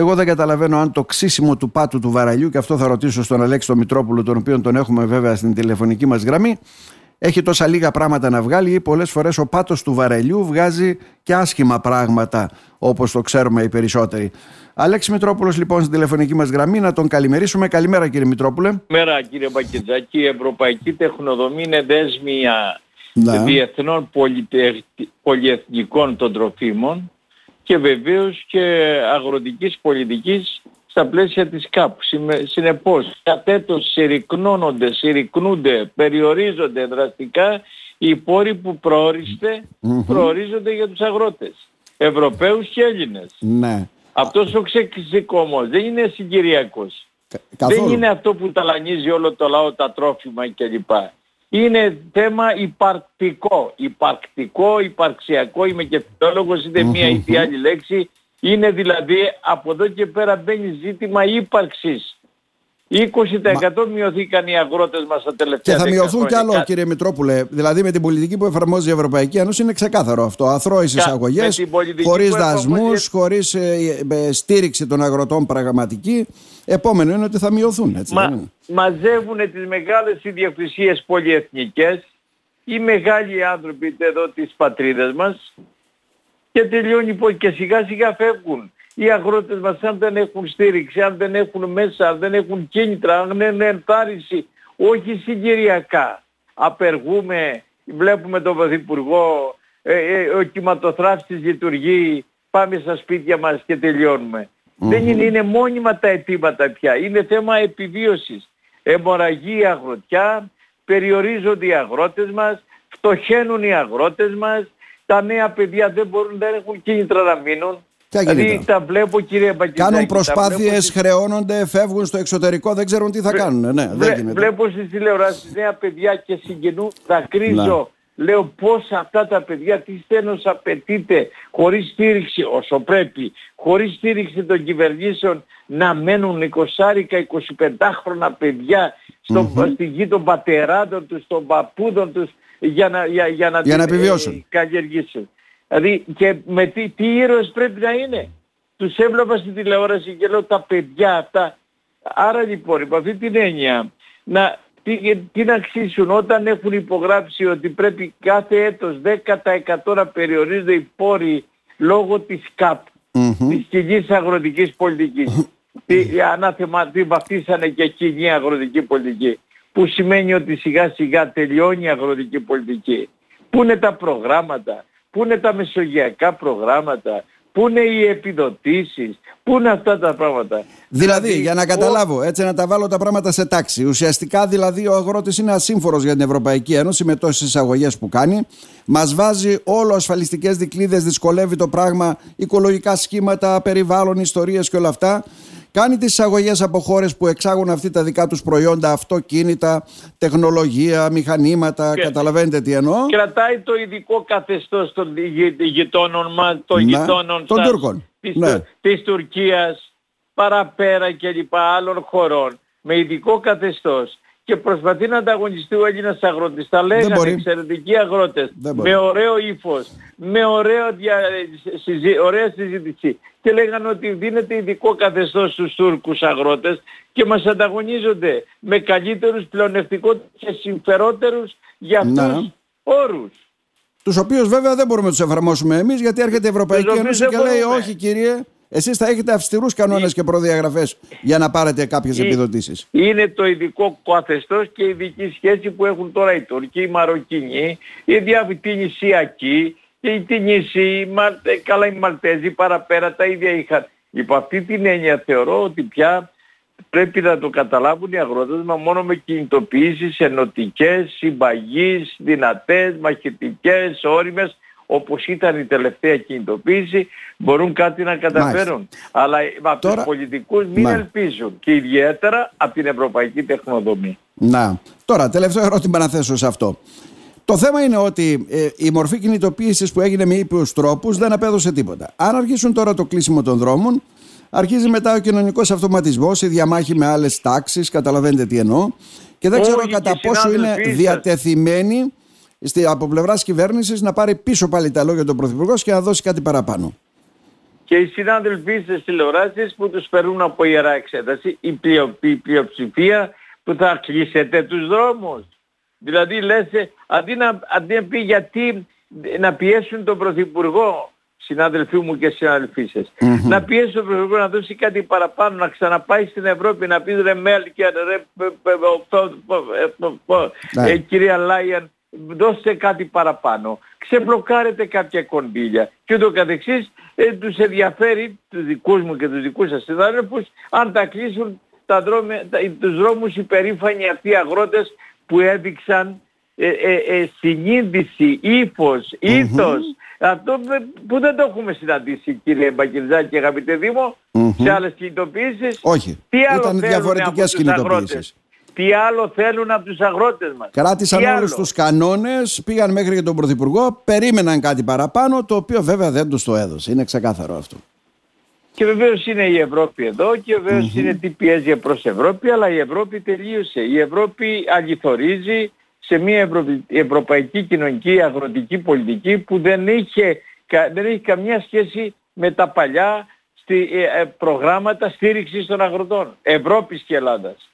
Εγώ δεν καταλαβαίνω αν το ξύσιμο του πάτου του βαραλιού, και αυτό θα ρωτήσω στον Αλέξη τον Μητρόπουλο, τον οποίο τον έχουμε βέβαια στην τηλεφωνική μας γραμμή, έχει τόσα λίγα πράγματα να βγάλει ή πολλές φορές ο πάτος του βαρελιού βγάζει και άσχημα πράγματα όπως το ξέρουμε οι περισσότεροι. Αλέξη Μητρόπουλος λοιπόν στην τηλεφωνική μας γραμμή να τον καλημερίσουμε. Καλημέρα κύριε Μητρόπουλε. Καλημέρα κύριε Μπακετζάκη. Η ευρωπαϊκή τεχνοδομή είναι δέσμια ναι. διεθνών πολυεθνικών των τροφίμων και βεβαίως και αγροτικής πολιτικής στα πλαίσια της ΚΑΠ. Συνεπώς, κατέτος συρρυκνώνονται, συρρυκνούνται, περιορίζονται δραστικά οι πόροι που προοριστε προορίζονται για τους αγρότες. Ευρωπαίους και Έλληνες. Ναι. Αυτός ο ξεκισικός δεν είναι συγκυριακός. Δεν είναι αυτό που ταλανίζει όλο το λαό τα τρόφιμα κλπ. Είναι θέμα υπαρκτικό. Υπαρκτικό, υπαρξιακό, είμαι και φιλόλογος, είναι μία ή άλλη λέξη είναι δηλαδή από εδώ και πέρα μπαίνει ζήτημα ύπαρξης. 20% μειωθήκαν οι αγρότες μας τα τελευταία Και θα μειωθούν κι άλλο κύριε Μητρόπουλε. Δηλαδή με την πολιτική που εφαρμόζει η Ευρωπαϊκή Ένωση είναι ξεκάθαρο αυτό. Αθρώες εισαγωγές, χωρίς δασμούς, χωρίς ε, ε, στήριξη των αγροτών πραγματική. Επόμενο είναι ότι θα μειωθούν. Έτσι, Μα, μαζεύουν τις μεγάλες ιδιοκτησίες πολυεθνικές οι μεγάλοι άνθρωποι εδώ της πατρίδας μας και τελειώνει και σιγά σιγά φεύγουν. Οι αγρότες μας αν δεν έχουν στήριξη, αν δεν έχουν μέσα, αν δεν έχουν κίνητρα, αν δεν είναι ενθάρρυνση, όχι συγκυριακά. Απεργούμε, βλέπουμε τον Πρωθυπουργό, ε, ε, ο κυματοθράφτης λειτουργεί, πάμε στα σπίτια μας και τελειωνουμε Δεν είναι, είναι μόνιμα τα αιτήματα πια. Είναι θέμα επιβίωσης. Εμορραγεί η αγροτιά, περιορίζονται οι αγρότες μας, φτωχαίνουν οι αγρότες μας, τα νέα παιδιά δεν μπορούν, δεν έχουν κίνητρα να μείνουν. Δηλαδή τα βλέπω κύριε Μπακητάκη. Κάνουν προσπάθειες, χρεώνονται, φεύγουν στο εξωτερικό, δεν ξέρουν τι θα κάνουν. Ναι, Βλέ, δεν βλέπω στις τηλεοράσεις νέα παιδιά και συγκινούν, δακρύζω. Λέω πώς αυτά τα παιδιά, τι στένος απαιτείται χωρίς στήριξη όσο πρέπει, χωρίς στήριξη των κυβερνήσεων να μένουν 20-25 χρόνια παιδιά στο, mm-hmm. στη γη των πατεράτων τους, των παππούδων τους για να, για, για να, για να επιβιώσουν. καλλιεργήσουν. Δηλαδή και με τι, τι ήρωες πρέπει να είναι. Τους έβλεπα στην τηλεόραση και λέω τα παιδιά αυτά. Άρα λοιπόν υπό αυτή την έννοια να, τι, τι να αξίσουν όταν έχουν υπογράψει ότι πρέπει κάθε έτος 10% να περιορίζονται οι πόροι λόγω της ΚΑΠ, mm-hmm. της κοινής αγροτικής πολιτικής. τι, ανάθεμα, τι βαφτίσανε και κοινή αγροτική πολιτική που σημαίνει ότι σιγά σιγά τελειώνει η αγροτική πολιτική. Πού είναι τα προγράμματα, πού είναι τα μεσογειακά προγράμματα, πού είναι οι επιδοτήσεις, πού είναι αυτά τα πράγματα. Δηλαδή, δηλαδή για να καταλάβω, έτσι να τα βάλω τα πράγματα σε τάξη. Ουσιαστικά δηλαδή ο αγρότης είναι ασύμφορος για την Ευρωπαϊκή Ένωση με τόσες εισαγωγές που κάνει. Μας βάζει όλο ασφαλιστικές δικλείδες, δυσκολεύει το πράγμα, οικολογικά σχήματα, περιβάλλον, ιστορίες και όλα αυτά κάνει τις εισαγωγές από χώρες που εξάγουν αυτή τα δικά τους προϊόντα, αυτοκίνητα, τεχνολογία, μηχανήματα, καταλαβαίνετε τι εννοώ. Κρατάει το ειδικό καθεστώς των γειτόνων μας, των γειτόνων των Τούρκων. Της, ναι. της Τουρκίας, παραπέρα και λοιπά άλλων χωρών, με ειδικό καθεστώς και προσπαθεί να ανταγωνιστεί ο Έλληνας αγρότης. Τα λέγανε εξαιρετικοί αγρότες, με ωραίο ύφος, με ωραίο δια... συζή... ωραία συζήτηση. Και λέγανε ότι δίνεται ειδικό καθεστώς στους Τούρκους αγρότες και μας ανταγωνίζονται με καλύτερους, πλεονεκτικότερους και συμφερότερους για αυτούς ναι. όρους. Τους οποίους βέβαια δεν μπορούμε να τους εφαρμόσουμε εμείς γιατί έρχεται η Ευρωπαϊκή Ένωση και λέει όχι κύριε Εσείς θα έχετε αυστηρούς κανόνες και προδιαγραφές για να πάρετε κάποιες επιδοτήσεις. Είναι το ειδικό καθεστώς και η ειδική σχέση που έχουν τώρα οι Τούρκοι, οι Μαροκινοί, οι Νησιακοί, οι Τινήσοι, οι καλά οι Μαλτέζοι παραπέρα τα ίδια είχαν. Υπό αυτή την έννοια θεωρώ ότι πια πρέπει να το καταλάβουν οι αγρότες μα μόνο με κινητοποιήσεις ενωτικές, συμπαγείς, δυνατές, μαχητικές, όριμες όπως ήταν η τελευταία κινητοποίηση μπορούν κάτι να καταφέρουν. Αλλά από Τώρα... τους πολιτικούς μην ελπίζουν και ιδιαίτερα από την ευρωπαϊκή τεχνοδομή. Να. Τώρα τελευταίο ερώτημα να θέσω σε αυτό. Το θέμα είναι ότι ε, η μορφή κινητοποίησης που έγινε με ήπιους τρόπους δεν απέδωσε τίποτα. Αν αρχίσουν τώρα το κλείσιμο των δρόμων, αρχίζει μετά ο κοινωνικός αυτοματισμός, η διαμάχη με άλλες τάξεις, καταλαβαίνετε τι εννοώ. Και δεν ξέρω κατά πόσο είναι διατεθειμένοι στη, από πλευράς κυβέρνησης να πάρει πίσω πάλι τα λόγια του Πρωθυπουργός και να δώσει κάτι παραπάνω. και οι συνάδελφοί στις τηλεοράσεις που τους περνούν από ιερά εξέταση, η, πλειο, η πλειοψηφία που θα κλείσετε τους δρόμους. Δηλαδή λες, ε, αντί να, αντί να πει γιατί να πιέσουν τον Πρωθυπουργό, συνάδελφοί μου και συναδελφοί σας, mm-hmm. να πιέσουν τον Πρωθυπουργό να δώσει κάτι παραπάνω, να ξαναπάει στην Ευρώπη, να πει ρε Μέλκερ, ρε κυρία Λάιαν, δώστε κάτι παραπάνω, ξεμπλοκάρετε κάποια κονδύλια και ούτω καθεξής, ε, τους ενδιαφέρει τους δικούς μου και τους δικούς σας συνάδελφους αν τα κλείσουν τα δρόμια, τα, τους δρόμους οι περήφανοι αυτοί οι αγρότες που έδειξαν ε, ε, ε, συνείδηση, ύφος, ήθος. Αυτό που δεν το έχουμε συναντήσει κύριε Μπακυρζάκη και αγαπητέ Δήμο, σε άλλες κινητοποιήσεις. Όχι, τι άλλο ήταν διαφορετικές κινητοποιήσεις. Τι άλλο θέλουν από τους αγρότες μας; Κράτησαν όλους τους κανόνες, πήγαν μέχρι και τον Πρωθυπουργό, περίμεναν κάτι παραπάνω, το οποίο βέβαια δεν τους το έδωσε. Είναι ξεκάθαρο αυτό. Και βεβαίως είναι η Ευρώπη εδώ και βεβαιως είναι τι πιέζει προς Ευρώπη, αλλά η Ευρώπη τελείωσε. Η Ευρώπη αληθορίζει σε μια ευρωπαϊκή κοινωνική αγροτική πολιτική που δεν είχε, δεν έχει καμία σχέση με τα παλιά στη, ε, ε, προγράμματα στήριξης των αγροτών Ευρώπης και ελλαδας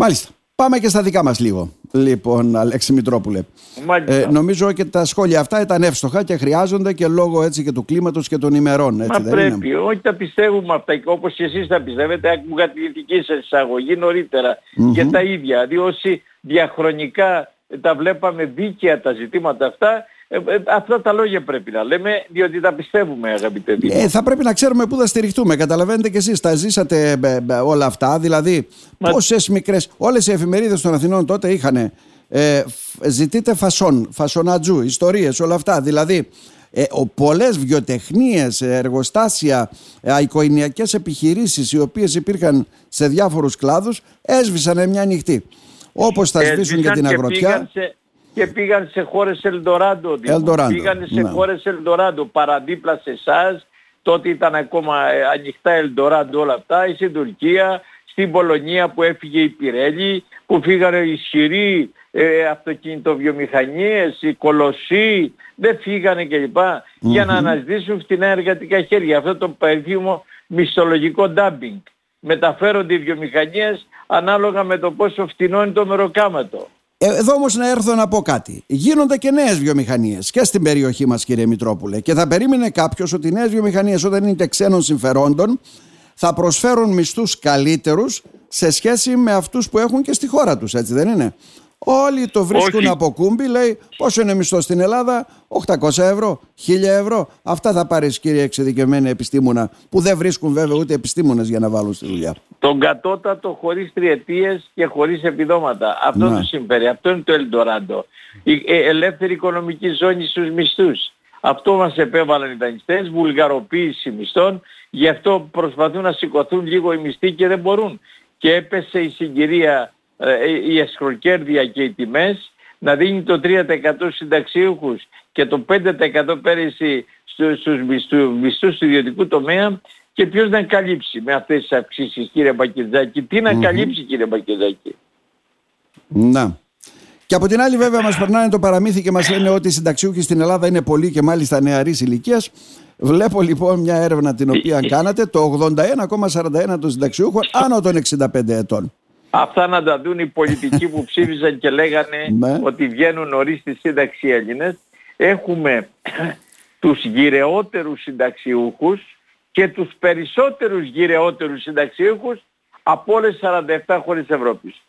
Μάλιστα. Πάμε και στα δικά μας λίγο. Λοιπόν, Αλέξη Μητρόπουλε. Ε, νομίζω και τα σχόλια αυτά ήταν εύστοχα και χρειάζονται και λόγω έτσι και του κλίματος και των ημερών. Έτσι, Μα δεν πρέπει. Είναι; Όχι τα πιστεύουμε αυτά. Όπως και εσείς τα πιστεύετε, άκουγα τη δική σας εισαγωγή νωρίτερα. Mm-hmm. Και τα ίδια. Διότι διαχρονικά τα βλέπαμε δίκαια τα ζητήματα αυτά ε, ε, αυτά τα λόγια πρέπει να λέμε, διότι τα πιστεύουμε αγαπητέ ε, Θα πρέπει να ξέρουμε πού θα στηριχτούμε. Καταλαβαίνετε κι εσείς, τα ζήσατε ε, όλα αυτά. Δηλαδή, Μα... πόσες μικρές, όλες οι εφημερίδες των Αθηνών τότε είχαν ε, ζητείτε φασόν, φασονατζού, ιστορίες, όλα αυτά. Δηλαδή, ε, πολλές βιοτεχνίες, εργοστάσια, ε, οικογενειακές επιχειρήσεις οι οποίες υπήρχαν σε διάφορους κλάδους έσβησαν μια νυχτή. Όπως θα σβήσουν για την αγροτιά και πήγαν σε χώρες Ελντοράντο. Πήγαν σε ναι. χώρες Ελντοράντο παραδίπλα σε εσάς. Τότε ήταν ακόμα ε, ανοιχτά Ελντοράντο όλα αυτά. Ή στην Τουρκία, στην Πολωνία που έφυγε η Πιρέλη, που φύγανε ισχυροί ε, αυτοκινητοβιομηχανίες, οι κολοσσοί, δεν φύγανε κλπ. Για να αναζητήσουν φτηνά εργατικά χέρια. Αυτό το περίφημο μισθολογικό ντάμπινγκ. Μεταφέρονται οι βιομηχανίες ανάλογα με το πόσο φτηνό είναι το μεροκάματο. Ε, εδώ όμως να έρθω να πω κάτι. Γίνονται και νέες βιομηχανίες και στην περιοχή μας, κύριε Μητρόπουλε. Και θα περίμενε κάποιος ότι οι νέες βιομηχανίες, όταν είναι ξένων συμφερόντων, θα προσφέρουν μισθούς καλύτερους σε σχέση με αυτούς που έχουν και στη χώρα τους, έτσι δεν είναι; Όλοι το βρίσκουν Όχι. από κούμπι, λέει πόσο είναι μισθό στην Ελλάδα, 800 ευρώ, 1000 ευρώ. Αυτά θα πάρεις κύριε εξειδικευμένη επιστήμονα, που δεν βρίσκουν βέβαια ούτε επιστήμονες για να βάλουν στη δουλειά. Τον κατώτατο χωρίς τριετίες και χωρίς επιδόματα. Αυτό το συμφέρει. Αυτό είναι το Ελντοράντο. Η ε, ελεύθερη οικονομική ζώνη στους μισθούς. Αυτό μας επέβαλαν οι δανειστές, βουλγαροποίηση μισθών, γι' αυτό προσπαθούν να σηκωθούν λίγο οι μισθοί και δεν μπορούν. Και έπεσε η συγκυρία ε, η εσχροκέρδεια και οι τιμές να δίνει το 3% συνταξίουχους και το 5% πέρυσι στους μισθούς του ιδιωτικού τομέα και ποιος να καλύψει με αυτές τις αυξήσεις κύριε Μπακυρζάκη. Τι να καλύψει κύριε Μπακυρζάκη. Να. Και από την άλλη βέβαια μας περνάνε το παραμύθι και μας λένε ότι οι συνταξιούχοι στην Ελλάδα είναι πολλοί και μάλιστα νεαρής ηλικίας. Βλέπω λοιπόν μια έρευνα την οποία ε, ε, κάνατε, το 81,41 των συνταξιούχων άνω των 65 ετών. Αυτά να τα δουν οι πολιτικοί που ψήφισαν και λέγανε ναι. ότι βγαίνουν νωρίς στη σύνταξη Έλληνες. Έχουμε τους γυρεότερους συνταξιούχους και τους περισσότερους γυρεότερους συνταξιούχους από όλες τις 47 χώρες Ευρώπης.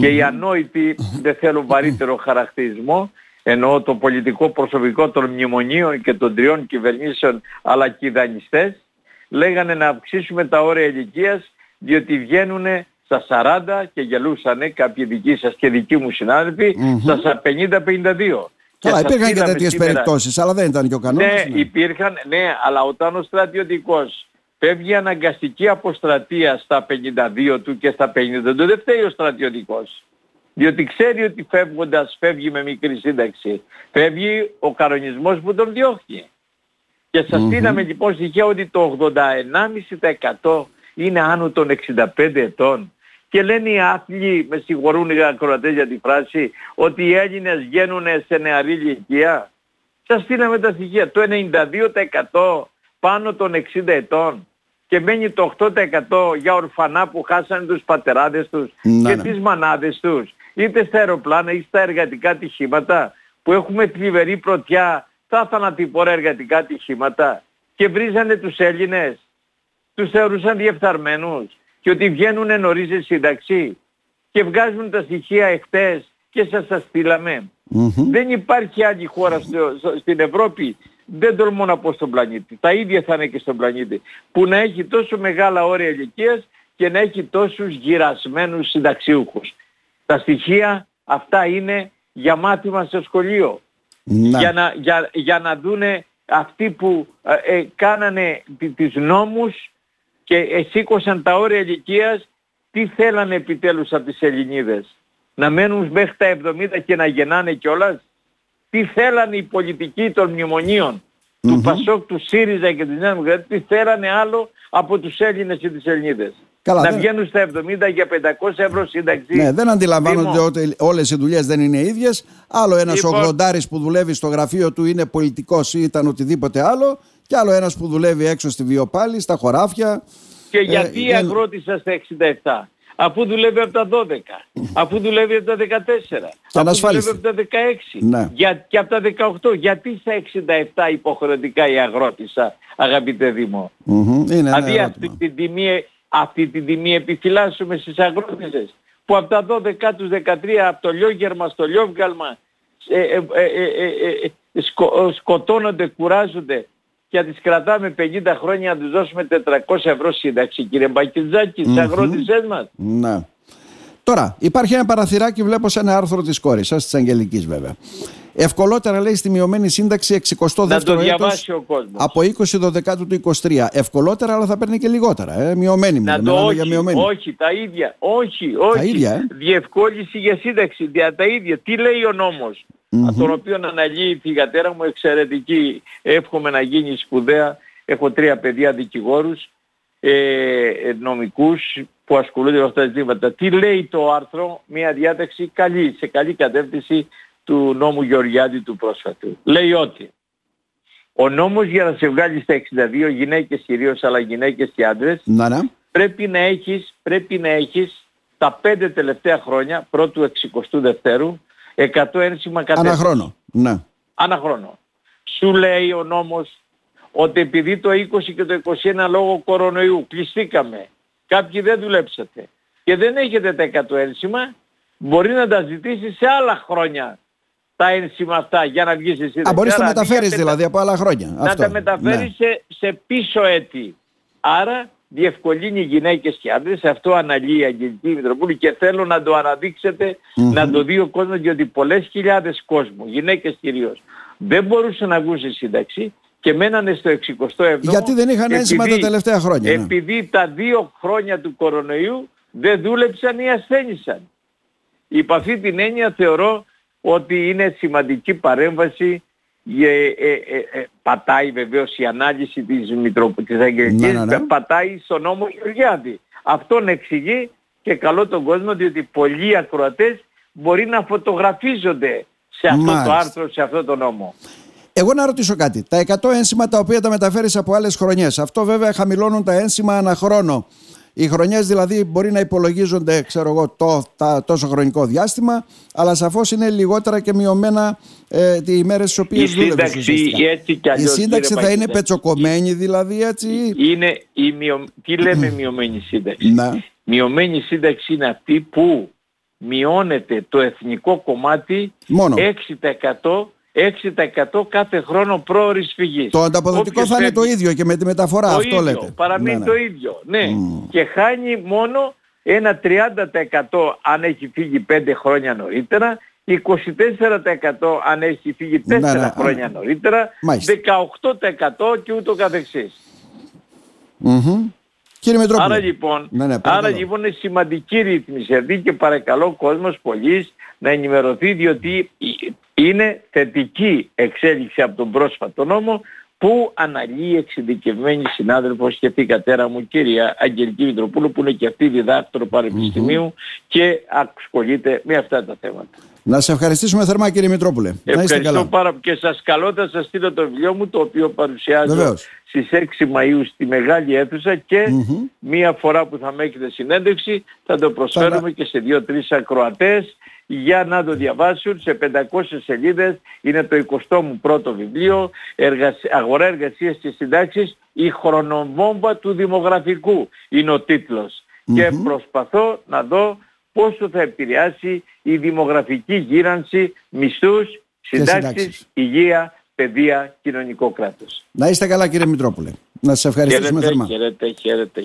Και οι ανόητοι, δεν θέλω βαρύτερο χαρακτηρισμό, εννοώ το πολιτικό προσωπικό των μνημονίων και των τριών κυβερνήσεων αλλά και οι δανειστές, λέγανε να αυξήσουμε τα όρια ηλικίας διότι βγαίνουν στα 40 και γελούσανε κάποιοι δικοί σας και δικοί μου συνάδελφοι mm-hmm. στα 50-52. Καλά, υπήρχαν και τέτοιες σήμερα... περιπτώσεις, αλλά δεν ήταν και ο κανόνας. Ναι, ναι, υπήρχαν, ναι, αλλά όταν ο στρατιωτικός φεύγει αναγκαστική αποστρατεία στα 52 του και στα 50 του, δεν φταίει ο στρατιωτικός. Διότι ξέρει ότι φεύγοντας φεύγει με μικρή σύνταξη. Φεύγει ο κανονισμός που τον διώχνει. Και σας mm-hmm. λοιπόν στοιχεία ότι το 81,5% είναι άνω των 65 ετών. Και λένε οι άθλοι, με συγχωρούν οι ακροατές για τη φράση, ότι οι Έλληνες βγαίνουν σε νεαρή ηλικία. Σας στείλαμε τα στοιχεία. Το 92% πάνω των 60 ετών και μένει το 8% για ορφανά που χάσανε τους πατεράδες τους Ναι, και ναι. τις μανάδες τους είτε στα αεροπλάνα ή στα εργατικά ατυχήματα που έχουμε θλιβερή πρωτιά στα θανατηπόρα εργατικά ατυχήματα και βρίζανε τους Έλληνες τους θεωρούσαν διεφθαρμένους και ότι βγαίνουν νωρίς σε σύνταξη και βγάζουν τα στοιχεία εχθές και σας τα στείλαμε. Μμμ. Δεν υπάρχει άλλη χώρα στο- στο- στην Ευρώπη, δεν τολμώ να πω στον πλανήτη, τα ίδια θα είναι και στον πλανήτη, που να έχει τόσο μεγάλα όρια ηλικίας και να έχει τόσους γυρασμένους συνταξιούχους. Τα στοιχεία αυτά είναι για μάθημα στο σχολείο. Να. Για, να, για, για να δούνε αυτοί που ε, ε, κάνανε τι- τις νόμους και ε, σήκωσαν τα όρια ηλικίας τι θέλανε επιτέλους από τις Ελληνίδες; Να μένουν μέχρι τα 70 και να γεννάνε κιόλας; Τι θέλανε οι πολιτικοί των μνημονίων; Του Πασόκ, του ΣΥΡΙΖΑ και της Νέας Δημοκρατίας, τι θέλανε άλλο από τους Έλληνες και τις Ελληνίδες; Καλά, να δεν- βγαίνουν στα 70 για 500 ευρώ σύνταξη. Ναι, δεν αντιλαμβάνονται Δήμο. ότι όλες οι δουλειές δεν είναι ίδιες. Άλλο ένας Λοιπόν. 80 που δουλεύει στο γραφείο του είναι πολιτικός ή ήταν οτιδήποτε άλλο και άλλο ένας που δουλεύει έξω στη βιοπάλη, στα χωράφια. Και Ε, γιατί η δεν- αγρότησα στα 67, αφού δουλεύει από τα 12, αφού δουλεύει από τα 14, αφού ανασφάλιστη. δουλεύει από τα 16 Ναι. για, και από τα 18. Γιατί στα 67 υποχρεωτικά η αγρότησα, αγαπητέ Δήμο; Μμμ, Είναι ένα Δηλαδή αυτή ερώτημα. την τιμή, αυτή την τιμή επιφυλάσσουμε στις αγρότησες που από τα 12 τους 13 από το λιόγερμα στο λιόβγαλμα ε, ε, ε, ε, ε, ε, σκο- σκοτώνονται, κουράζονται και να τις κρατάμε 50 χρόνια να τους δώσουμε 400 ευρώ σύνταξη κύριε Μπακιτζάκη, τις αγρότησές μας. Ναι. Τώρα, υπάρχει ένα παραθυράκι, βλέπω σε ένα άρθρο της κόρης σας, της Αγγελικής βέβαια. Ευκολότερα λέει στη μειωμένη σύνταξη 62ο Να το έτος διαβάσει ο κόσμος. από 20 12 του 23. Ευκολότερα, αλλά θα παίρνει και λιγότερα. Ε. Μειωμένη Να μιλάμε, το μιλάμε όχι, για μειωμένη. όχι, τα ίδια, όχι, όχι. ίδια, ε. Διευκόλυνση για σύνταξη, δια τα ίδια. Τι λέει ο νομος από τον οποίο αναλύει η θηγατέρα μου εξαιρετική, εύχομαι να γίνει σπουδαία. Έχω τρία παιδιά δικηγόρους, ε, νομικούς που ασχολούνται με αυτά τα ζητήματα. Τι λέει το άρθρο, μια διάταξη καλή, σε καλή κατεύθυνση του νόμου Γεωργιάδη του πρόσφατου. Λέει ότι ο νόμος για να σε βγάλει στα 62 γυναίκες κυρίως αλλά γυναίκες και άντρες Να, ναι. πρέπει να έχεις, πρέπει να έχεις τα πέντε τελευταία χρόνια πρώτου 62 δευτέρου 100 ένσημα Ανά κατεύθυνση. χρόνο. Ναι. Ανά χρόνο. Σου λέει ο νόμος ότι επειδή το 20 και το 21 λόγω κορονοϊού κλειστήκαμε, κάποιοι δεν δουλέψατε και δεν έχετε τα 100 ένσημα, μπορεί να τα ζητήσει σε άλλα χρόνια τα ένσημα αυτά για να βγεις εσύ. Α, μπορείς να τα Άρα, αντί για μεταφέρεις πεντα- δηλαδή από άλλα χρόνια. να Αυτό. τα μεταφέρεις Ναι. σε, σε πίσω έτη. Άρα διευκολύνει γυναίκες και άντρες, αυτό αναλύει η Αγγελική Μητροπούλη και θέλω να το αναδειξετε, να το δει ο κόσμος, διότι πολλές χιλιάδες κόσμου, γυναίκες κυρίως, δεν μπορούσαν να βγουν σε σύνταξη και μένανε στο 67ο. Γιατί δεν είχαν ένσημα τα τελευταία χρόνια, ναι. Επειδή τα δύο χρόνια του κορονοϊού δεν δούλεψαν ή ασθένησαν. Υπ' αυτή την έννοια θεωρώ ότι είναι σημαντική παρέμβαση ε, ε, ε, ε, πατάει βεβαίως η ανάλυση της, Μητρο... της Αγγελικής, Ναι, ναι, ναι. πατάει στον νόμο Γεωργιάδη. Αυτόν εξηγεί και καλό τον κόσμο διότι πολλοί ακροατές μπορεί να φωτογραφίζονται σε αυτό Μάλιστα. το άρθρο, σε αυτό το νόμο. Εγώ να ρωτήσω κάτι. Τα 100 ένσημα τα οποία τα μεταφέρεις από άλλες χρονιές. Αυτό βέβαια χαμηλώνουν τα ένσημα ανά χρόνο. Οι χρονιές δηλαδή μπορεί να υπολογίζονται, ξέρω εγώ, το, τα, τόσο χρονικό διάστημα, αλλά σαφώς είναι λιγότερα και μειωμένα ε, οι ημέρες τις Η οποίες δούλευες σύνταξη ουσιαστικά. έτσι κι Η αλλιώς σύνταξη κύριε θα είναι Παγίδα, πετσοκομμένη δηλαδή έτσι. ή- είναι η μειο... Τι λέμε μειωμένη σύνταξη; Ναι. Μειωμένη σύνταξη είναι αυτή που μειώνεται το εθνικό κομμάτι Μόνο. 6%, 6% κάθε χρόνο πρόορης φυγής. Το ανταποδοτικό Όποιος θα είναι το φεύγει, ίδιο και με τη μεταφορά, το αυτό ίδιο, λέτε. Παραμένει Ναι, ναι. το ίδιο. Ναι. Και χάνει μόνο ένα 30% αν έχει φύγει 5 χρόνια νωρίτερα, 24% αν έχει φύγει 4 Ναι, ναι, χρόνια α, νωρίτερα, μάλιστα. 18% και ούτω καθεξής. Μμμ. Κύριε Μητρόπουλε. Άρα λοιπόν, Ναι, ναι, άρα παρακαλώ. λοιπόν είναι σημαντική ρύθμιση αυτή και παρακαλώ ο κόσμος πολύς να ενημερωθεί διότι είναι θετική εξέλιξη από τον πρόσφατο νόμο που αναλύει εξειδικευμένη συνάδελφος και την κατέρα μου κυρία Αγγελική Μητροπούλου που είναι και αυτή διδάκτωρο πανεπιστημίου και ασχολείται με αυτά τα θέματα. Να σε ευχαριστήσουμε θερμά κύριε Μητρόπουλε. να είστε Ευχαριστώ καλά. πάρα και σας καλώ θα σας στείλω το βιβλίο μου το οποίο παρουσιάζω Βεβαίως. στις 6 Μαΐου στη Μεγάλη Αίθουσα και μία φορά που θα με έχετε συνέντευξη θα το προσφέρουμε Καλά. και σε δύο-τρεις ακροατές για να το διαβάσουν σε 500 σελίδες. Είναι το 20ο μου πρώτο βιβλίο, εργασ... Αγορά εργασίας και συντάξεις, η χρονοβόμβα του δημογραφικού είναι ο τίτλος. Και προσπαθώ να δω πόσο θα επηρεάσει η δημογραφική γύρανση μισθούς, συντάξεις, συντάξεις. υγεία, παιδεία, κοινωνικό κράτος. Να είστε καλά κύριε Μητρόπουλε. Να σας ευχαριστήσουμε Χαίρετε, θερμά. χαίρετε, χαίρετε.